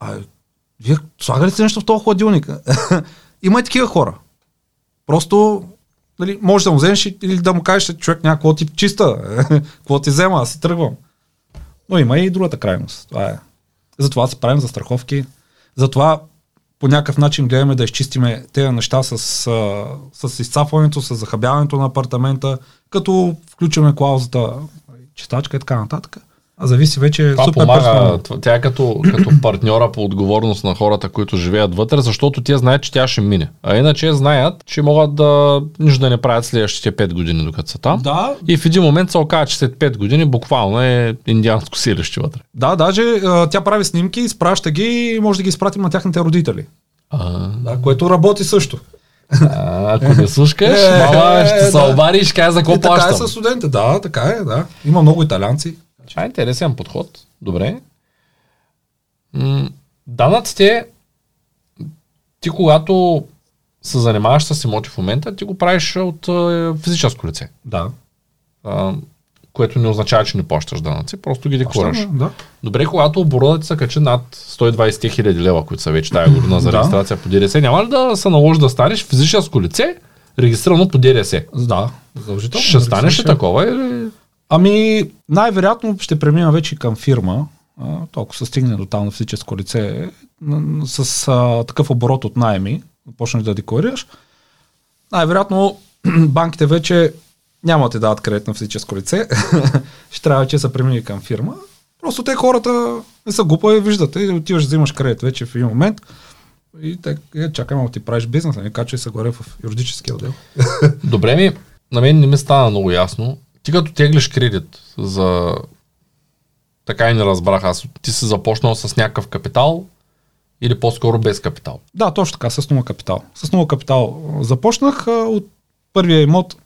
А, вие слагали сте нещо в този хладилник? (laughs) Има и такива хора. Просто нали, може да му вземеш или да му кажеш, човек някакво ти чиста, (laughs) какво ти взема, аз си тръгвам. Но има и другата крайност. Това е. Затова се правим за страховки. Затова по някакъв начин гледаме да изчистиме тези неща с, с изцапването, с захабяването на апартамента, като включваме клаузата чистачка и така нататък. А зависи вече Това супер помага, персонал. Тя е като, като партньора по отговорност на хората, които живеят вътре, защото те знаят, че тя ще мине. А иначе знаят, че могат да нищо да не правят следващите 5 години, докато са там. Да. И в един момент се оказа, че след 5 години буквално е индианско селище вътре. Да, даже тя прави снимки, изпраща ги и може да ги изпратим на тяхните родители. А... Да, което работи също. А, ако не слушкаш, (laughs) е, мама ще се обади и ще каже за какво плащам. Така е с студентите, да, така е, да. Има много италианци. Това е интересен подход. Добре. Данъците, ти когато се занимаваш с имоти в момента, ти го правиш от е, физическо лице. Да. А, което не означава, че не плащаш данъци, просто ги деклараш. Да. Добре, когато оборотът се качи над 120 хиляди лева, които са вече тая година за регистрация по ДДС, няма ли да се наложи да станеш физическо лице, регистрирано по ДДС? Да, задължително. Ще станеш ли такова или... Ами, най-вероятно ще премина вече към фирма, толкова се стигне до там на физическо лице, с а, такъв оборот от найеми, почнеш да декларираш. Най-вероятно (clears throat) банките вече няма да ти дават кредит на физическо лице. (laughs) ще трябва че са премини към фирма. Просто те хората не са глупави, виждате, и отиваш взимаш кредит вече в един момент. И те, е, чакай, малко ти правиш бизнес, не качвай се горе в юридическия отдел. (laughs) Добре ми, на мен не ми стана много ясно. Ти като теглиш кредит за... Така и не разбрах аз. Ти си започнал с някакъв капитал или по-скоро без капитал? Да, точно така, с нула капитал. С нула капитал започнах. От първия имот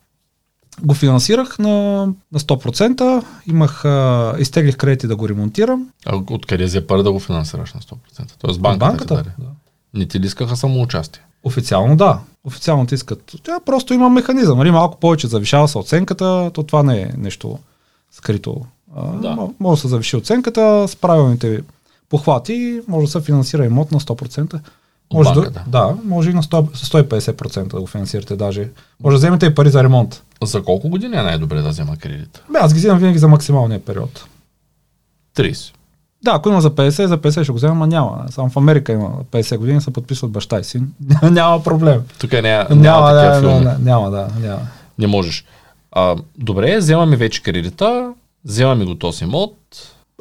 го финансирах на, на 100%. Имах, а, изтеглих кредити да го ремонтирам. А откъде взе пари да го финансираш на 100%? Тоест банката, банката да. Не ти ли искаха само участие? Официално да. Официално ти искат. Тя просто има механизъм. Нали? Малко повече завишава се оценката, то това не е нещо скрито А, Да. мо- Може да се завиши оценката с правилните похвати, може да се финансира имот на 100%. Може да, банката. да, може и на 100, 150% да го финансирате даже. Може да вземете и пари за ремонт. За колко години е най-добре да взема кредит? Бе, аз ги взимам винаги за максималния период. 30. Да, ако има за 50, за 50 ще го взема, няма. Само в Америка има 50 години, се подписват баща и син. (laughs) няма проблем. Тук няма, няма, Няма, такива да, филми. да, да, няма, да, няма. Не можеш. А, добре, вземаме вече кредита, вземаме го този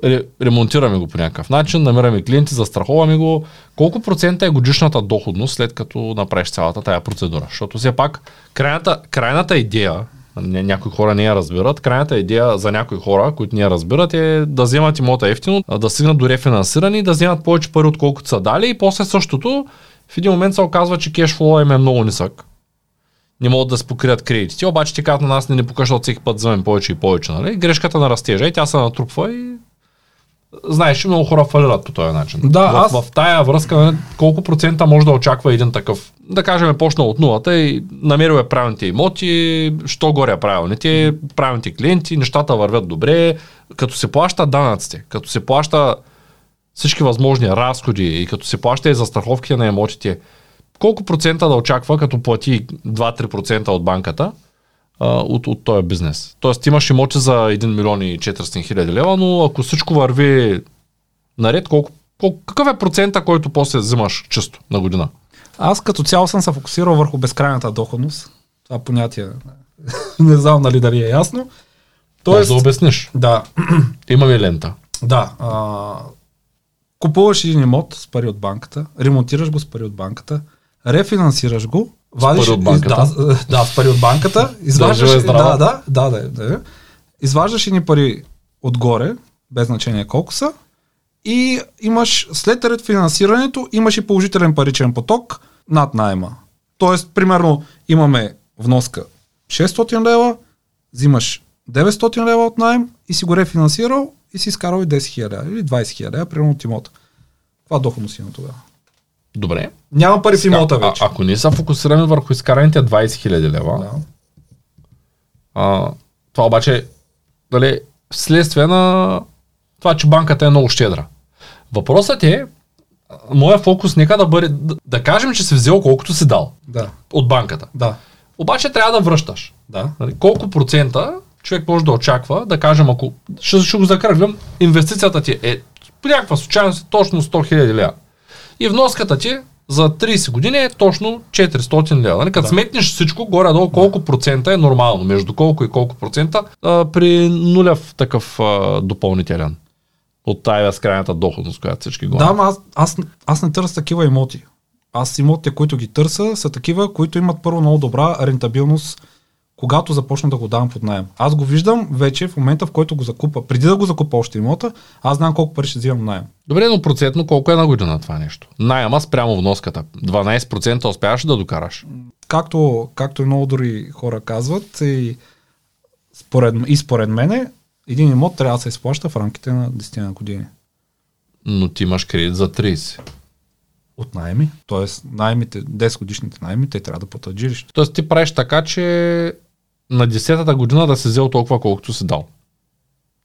ре, ремонтираме го по някакъв начин, намираме клиенти, застраховаме го. Колко процента е годишната доходност след като направиш цялата тая процедура? Защото все пак крайната, крайната идея, някои хора не я разбират, крайната идея за някои хора, които не я разбират е да вземат имота ефтино, да стигнат до рефинансиране да вземат повече пари, отколкото са дали и после същото в един момент се оказва, че кешфлоу им е много нисък не могат да се покрият кредитите, обаче ти казват на нас не ни покажа от всеки път вземем повече и повече. Нали? Грешката на растежа и тя се натрупва и знаеш, че много хора фалират по този начин. Да, в, аз- в тая връзка нали, колко процента може да очаква един такъв, да кажем, е почнал от нулата и намерил е правилните имоти, що горе е правилните, правилните клиенти, нещата вървят добре, като се плаща данъците, като се плаща всички възможни разходи и като се плаща и за страховките на имотите, колко процента да очаква, като плати 2-3% от банката а, от, от този бизнес? Тоест имаш имоти за 1 милион и 400 хиляди лева, но ако всичко върви наред, колко, колко, какъв е процента, който после взимаш чисто на година? Аз като цяло съм се фокусирал върху безкрайната доходност. Това понятие (laughs) не знам нали дали е ясно. Тоест... Тоест, Може да обясниш. да, (clears throat) Имаме лента. да. А, купуваш един имот с пари от банката, ремонтираш го с пари от банката, рефинансираш го, вадиш, пари от банката? Да, да, с пари от банката. Изваждаш, здрава. да, да, да, да, да. Изваждаш едни пари отгоре, без значение колко са, и имаш след редфинансирането имаш и положителен паричен поток над найема. Тоест, примерно, имаме вноска 600 лева, взимаш 900 лева от найем и си го рефинансирал и си изкарал и 10 000 или 20 000 лева, примерно от имота. Това доходност има тогава. Добре. Няма пари в имота а, вече. ако ние се фокусираме върху изкараните 20 хиляди лева, Да. А, това обаче, дали, вследствие на това, че банката е много щедра. Въпросът е, а, моя фокус нека да бъде, да, да кажем, че си взел колкото си дал Да. от банката. Да. Обаче трябва да връщаш. Да. Нали, колко процента човек може да очаква, да кажем, ако ще, ще го закръглям, инвестицията ти е по някаква случайност е точно 100 000 лева. И вноската ти за 30 години е точно 400 лева. Нали? Като Да. сметнеш всичко, горе-долу колко процента е нормално, между колко и колко процента а, при нулев такъв а, допълнителен от тая безкрайната доходност, която всички го Да, ама аз, аз, аз не търся такива имоти. Аз имотите, които ги търся, са такива, които имат първо много добра рентабилност, когато започна да го давам под найем. Аз го виждам вече в момента, в който го закупа. Преди да го закупа още имота, аз знам колко пари ще взимам найем. Добре, но процентно колко е на година това нещо? Найема спрямо вноската. 12% успяваш да докараш. Както, както и много други хора казват, и според, и според мене, един имот трябва да се изплаща в рамките на 10 на години. Но ти имаш кредит за 30. От найеми, т.е. найемите, 10 годишните найеми, те трябва да платят жилище. Тоест ти правиш така, че на 10-та година да си взел толкова колкото си дал.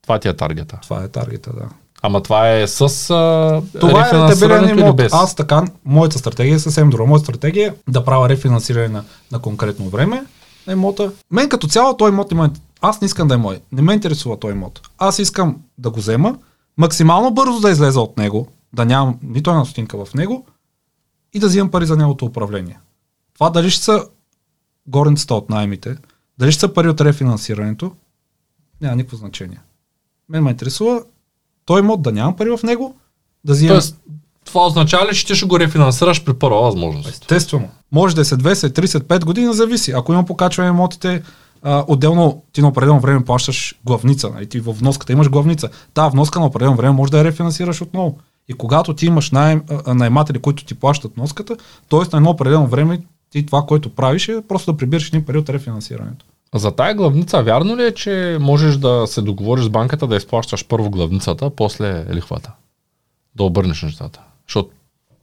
Това ти е таргета. Това е таргета, да. Ама това е с а, Това е рентабилен имот. без? Аз така, моята стратегия е съвсем друга. Моята стратегия е да правя рефинансиране на, на конкретно време на имота. Мен като цяло той имот има... Аз не искам да е мой. Не ме интересува той имот. Аз искам да го взема, максимално бързо да излеза от него, да нямам нито една стотинка в него и да взимам пари за неговото управление. Това дали ще са горницата от наймите, дали ще са пари от рефинансирането, няма никакво значение. Мен ме интересува той имот да нямам пари в него, да взимам... Тоест, това означава ли, че ти ще го рефинансираш при първа възможност? Естествено. Може да е след 20, 35 години, зависи. Ако има покачване на имотите, а, отделно ти на определено време плащаш главница. Нали? Ти в вноската имаш главница. Та вноска на определено време може да я рефинансираш отново. И когато ти имаш найем, а, наематели, които ти плащат вноската, т.е. на едно определено време ти това, което правиш е просто да прибираш едни пари от рефинансирането. За тая главница, вярно ли е, че можеш да се договориш с банката да изплащаш първо главницата, после лихвата? Да обърнеш нещата. Защото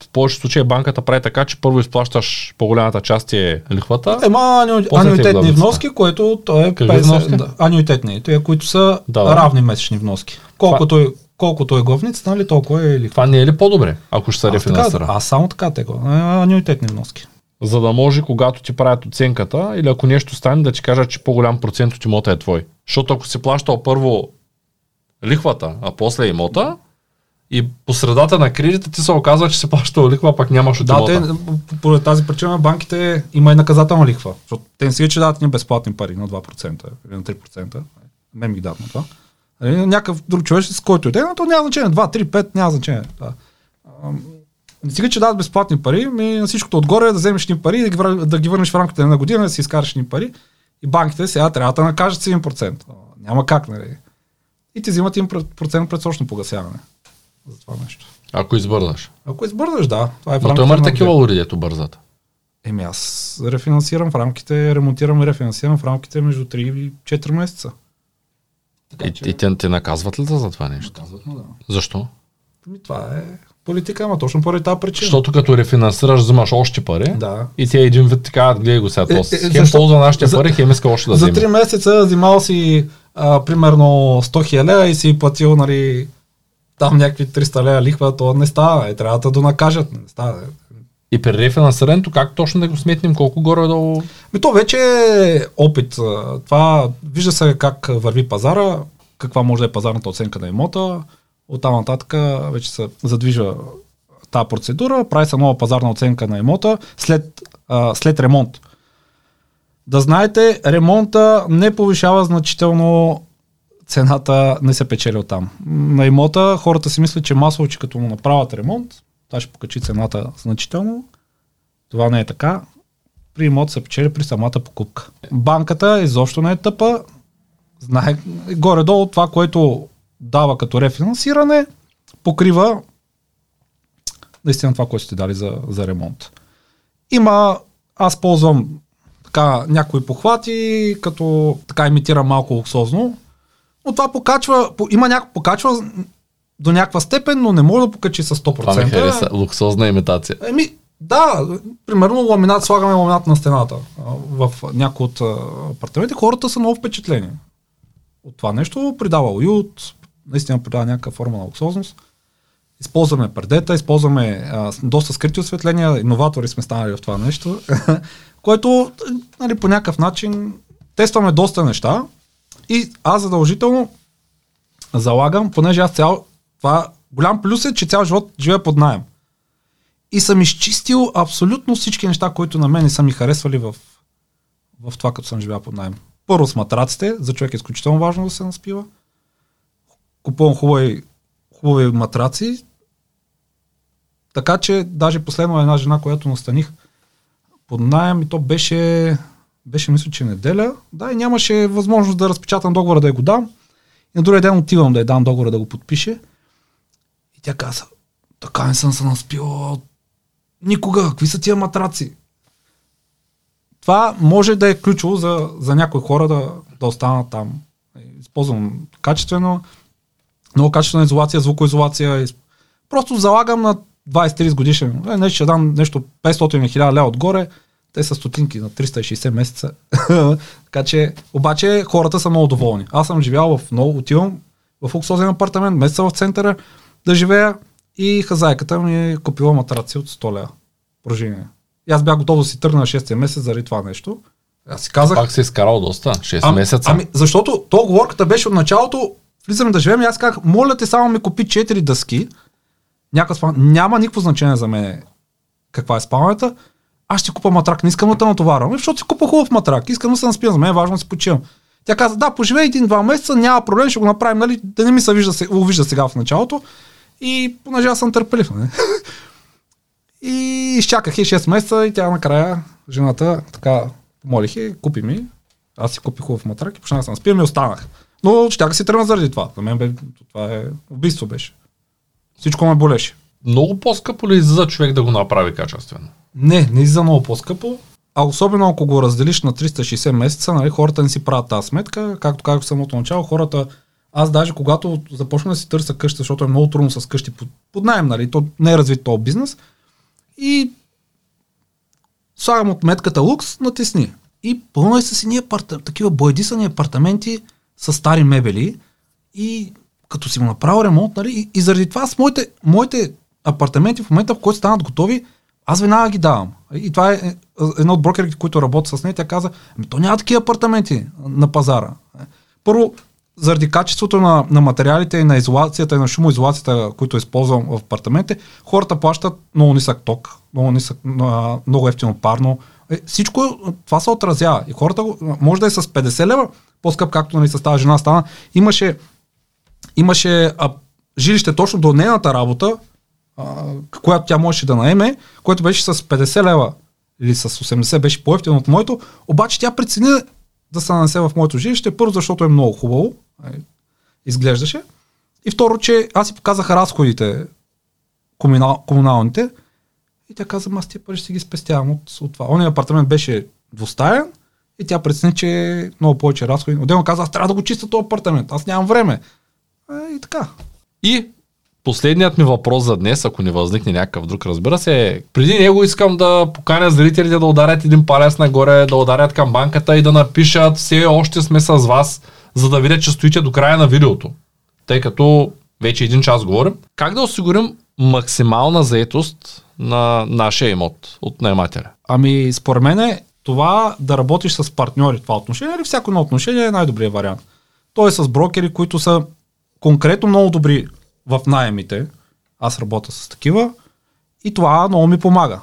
в повечето случаи банката прави така, че първо изплащаш по-голямата част е лихвата. Ема аню... Е анюитетни главницата. вноски, което то е Какви вноски? Да, анюитетни, те, които са Да, да. равни месечни вноски. Колкото е, колкото е главница, нали, толкова е лихва. Това не е ли по-добре, ако ще се рефинансира? аз само така те го. а, Анюитетни вноски. За да може, когато ти правят оценката или ако нещо стане, да ти кажат, че по-голям процент от имота е твой. Защото ако си плащал първо лихвата, а после имота, и по средата на кредита ти се оказва, че си плащал лихва, пак нямаш от Да, те, поради тази причина банките има и наказателна лихва. Защото те не си че дават ни безплатни пари на 2% или на 3%. Мен ми дадат на това. Нали, на някакъв друг човек, с който е, но то няма значение. 2, 3, 5, няма значение. Да. Не стига, че дадат безплатни пари, ми на всичкото отгоре е да вземеш ни пари и да ги, да ги върнеш в рамките на една година, да си изкараш ни пари. И банките сега трябва да накажат с 1%. А, Няма как, нали? И ти взимат 1% предсрочно погасяване. За това нещо. Ако избързаш. Ако избързаш, да. Това е в Но той има ли такива лури, дето бързат? Еми аз рефинансирам в рамките, ремонтирам и рефинансирам в рамките между 3 и 4 месеца. И, и те, те наказват ли за това нещо? Казват му, да. Защо? Ами това е политика, ама точно поради тази причина. Защото като рефинансираш, взимаш още пари. Да. И те един вид ти казват, гледай го сега, Е, то е, хем защо- ползва нашите за- пари, хем иска още да За вземе. 3 месеца взимал си а, примерно 100 хиляди и си платил нали, там някакви 300 лея лихва, то не става. Е, трябва да донакажат. Не става. И при рефинансирането, как точно да го сметнем, колко горе-долу Ми то вече е опит. Това вижда се как върви пазара, каква може да е пазарната оценка на имота. От там нататък вече се задвижва тази процедура, прави се нова пазарна оценка на имота след, а, след ремонт. Да знаете, ремонта не повишава значително цената, не се печели от там. На имота хората си мислят, че масово, че като му направят ремонт, това ще покачи цената значително. Това не е така при имот се печели при самата покупка. Банката изобщо не е тъпа. Знае горе-долу това, което дава като рефинансиране, покрива наистина това, което сте дали за, за ремонт. Има, аз ползвам така някои похвати, като така имитирам малко луксозно, но това покачва, по- има някакво покачва до някаква степен, но не може да покачи с 100%. това ми хареса. Луксозна имитация. Еми, да, примерно ламинат, слагаме ламинат на стената в някои от апартаменти. Хората са много впечатлени от това нещо. Придава уют, наистина придава някаква форма на луксозност. Използваме предета, използваме а, доста скрити осветления, иноватори сме станали в това нещо, (laughs) което нали, по някакъв начин тестваме доста неща и аз задължително залагам, понеже аз цял, това голям плюс е, че цял живот живея под найем. И съм изчистил абсолютно всички неща, които на мен не са ми харесвали в, в това, като съм живял под найем. Първо с матраците, за човек е изключително важно да се наспива. Купувам хубави, хубави матраци. Така че даже последно една жена, която настаних под найем и то беше, беше мисля, че неделя. Да, и нямаше възможност да разпечатам договора да я го дам. И на другия ден отивам да я дам договора да го подпише. И тя каза, така не съм се наспила никога. Какви са тия матраци? Това може да е ключово за, за някои хора да, да останат там. Използвам качествено, много качествена изолация, звукоизолация. Из- Просто залагам на 20-30 годишен. Е, не, ще дам нещо 500 или 1000 лева отгоре. Те са стотинки на 360 месеца. (laughs) така че, обаче хората са много доволни. Аз съм живял в много, отивам в луксозен апартамент, месеца в центъра да живея и хазайката ми е купила матраци от 100 лева. Проживение. И аз бях готов да си тръгна на 6 месец заради това нещо. Аз си казах, Пак се изкарал доста, 6 Ам- месеца. Ами, защото то оговорката беше от началото, влизаме да живеем и аз казах, моля те само ми купи 4 дъски, някаква спалня. Няма никакво значение за мен каква е спалнята. Аз ще купа матрак, не искам да те натоварвам, защото си купа хубав матрак, искам да се наспия, за мен е важно да си почивам. Тя каза, да, поживей един-два месеца, няма проблем, ще го направим, нали, да не ми се вижда, увижда сега в началото. И понеже аз съм търпелив, нали? (laughs) И изчаках и 6 месеца и тя накрая, жената, така, помолих и купи ми. Аз си купих хубав матрак и почнах да се наспивам и останах. Но щях да си тръгна заради това. За мен бе, това е убийство беше. Всичко ме болеше. Много по-скъпо ли за човек да го направи качествено? Не, не за много по-скъпо. А особено ако го разделиш на 360 месеца, нали, хората не си правят тази сметка. Както казах в самото начало, хората, аз даже когато започна да си търся къща, защото е много трудно с къщи под, под найем, нали, то не е развит този бизнес, И слагам от метката лукс, натисни. И пълно е с едни апарта... такива боядисани апартаменти с стари мебели и като си му направил ремонт, нали, и, и заради това с моите, моите апартаменти в момента, в който станат готови, аз веднага ги давам. И това е, е едно от брокерите, които работят с нея. Тя каза, ами то няма такива апартаменти на пазара. Първо, заради качеството на, на материалите и на изолацията и на шумоизолацията, които използвам в апартаментите, хората плащат много нисък ток, много, нисък, много ефтино парно. Е, всичко това се отразява. И хората, може да е с 50 лева, по-скъп, както нали, с тази жена стана. Имаше, имаше а, жилище точно до нейната работа, а, която тя можеше да наеме, което беше с 50 лева или с 80 беше по-ефтино от моето, обаче тя прецени да се нанесе в моето жилище, първо защото е много хубаво, изглеждаше, и второ, че аз си показах разходите комунал, комуналните и тя каза, аз тия пари ще си ги спестявам от, от това. Ония апартамент беше двустаен и тя прецени, че е много повече разходи. Отделно каза, аз трябва да го чиста този апартамент, аз нямам време. И така. И Последният ми въпрос за днес, ако не възникне някакъв друг, разбира се, е, преди него искам да поканя зрителите да ударят един палец нагоре, да ударят към банката и да напишат все още сме с вас, за да видят, че стоите до края на видеото. Тъй като вече един час говорим. Как да осигурим максимална заетост на нашия имот от наемателя? Ами, според мен е това да работиш с партньори това отношение или всяко едно отношение е най-добрият вариант. Той е с брокери, които са конкретно много добри в найемите. Аз работя с такива и това много ми помага.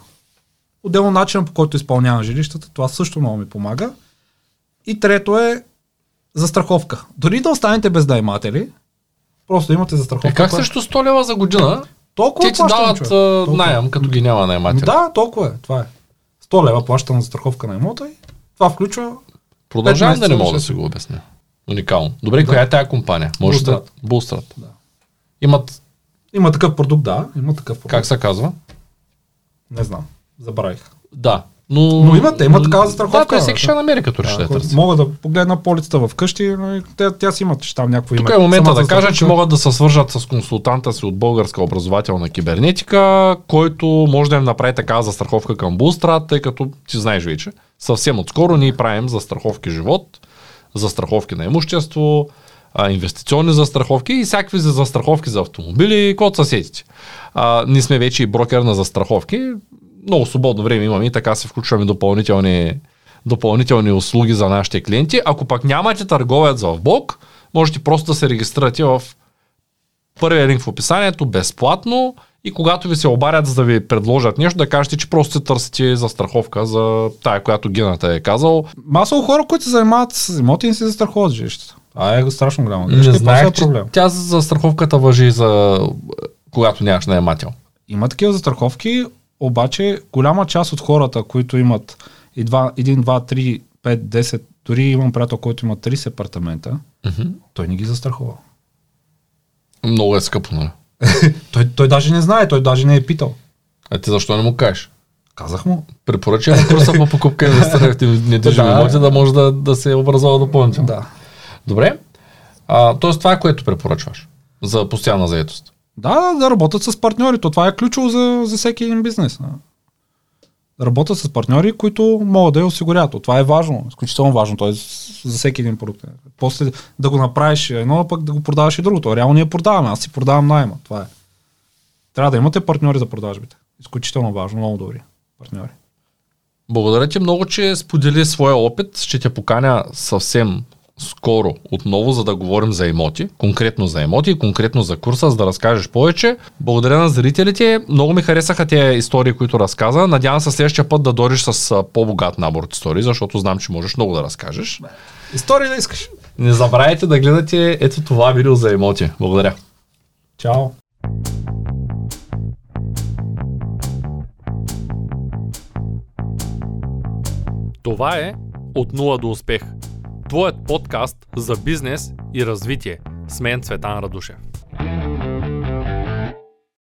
Отделно начин по който изпълнявам жилищата, това също много ми помага. И трето е застраховка. Дори да останете без найматели, просто имате застраховка. Е, как също 100 лева за година? Толкова Те ти дават найем, като ги няма найматели. Да, толкова е. Това е. 100 лева плащам за страховка на имота и това включва Продължавам да не мога да си го обясня. Уникално. Добре, да. коя е тая компания? Може да... Булстрат. Да. Имат... Има такъв продукт, да. Има такъв продукт. Как се казва? Не знам. Забравих. Да. Но, но имате, има такава застраховка. Да, всеки ще намери като да, решите. Да, мога да погледна полицата вкъщи, но тя, тя си имат там някакво име. Тук е момента да кажа, че могат да се свържат с консултанта си от българска образователна кибернетика, който може да им направи такава застраховка към Булстрат, тъй като ти знаеш вече. Съвсем отскоро ние правим застраховки живот, застраховки на имущество, а, инвестиционни застраховки и всякакви застраховки за автомобили, код съседите. А, ние сме вече и брокер на застраховки. Много свободно време имаме и така се включваме допълнителни, допълнителни услуги за нашите клиенти. Ако пак нямате търговец в блок, можете просто да се регистрирате в първия линк в описанието безплатно и когато ви се обарят за да ви предложат нещо, да кажете, че просто се търсите застраховка за тая, която Гената е казал. Масово хора, които се занимават с имоти, не се застраховат жилищата. А е страшно голямо. Не знаех, че проблем. тя за страховката въжи за когато нямаш наемател. Има такива застраховки, обаче голяма част от хората, които имат 1, 2, 3, 5, 10, дори имам приятел, който има 30 апартамента, mm-hmm. той не ги застрахова. Много е скъпо, нали? (laughs) той, той даже не знае, той даже не е питал. А ти защо не му кажеш? Казах му. Препоръчвам курса по покупка и инвестиране в недвижими имоти, да може да, да се образува допълнително. Да. Добре. А, тоест това е което препоръчваш за постоянна заетост. Да, да работят с партньори. То това е ключово за, за всеки един бизнес. Да работят с партньори, които могат да я осигурят. Това е важно, изключително важно. Т.е. за всеки един продукт. После да го направиш едно, а пък да го продаваш и другото. Реално ние продаваме. Аз си продавам найма. Това е. Трябва да имате партньори за продажбите. Изключително важно. Много добри партньори. Благодаря ти много, че сподели своя опит. Ще те поканя съвсем скоро отново, за да говорим за имоти, конкретно за имоти и конкретно за курса, за да разкажеш повече. Благодаря на зрителите. Много ми харесаха тези истории, които разказа. Надявам се следващия път да дойдеш с по-богат набор от истории, защото знам, че можеш много да разкажеш. Истории да искаш. Не забравяйте да гледате ето това видео за имоти. Благодаря. Чао. Това е от нула до успех Твоят подкаст за бизнес и развитие. С мен Цветан Радушев.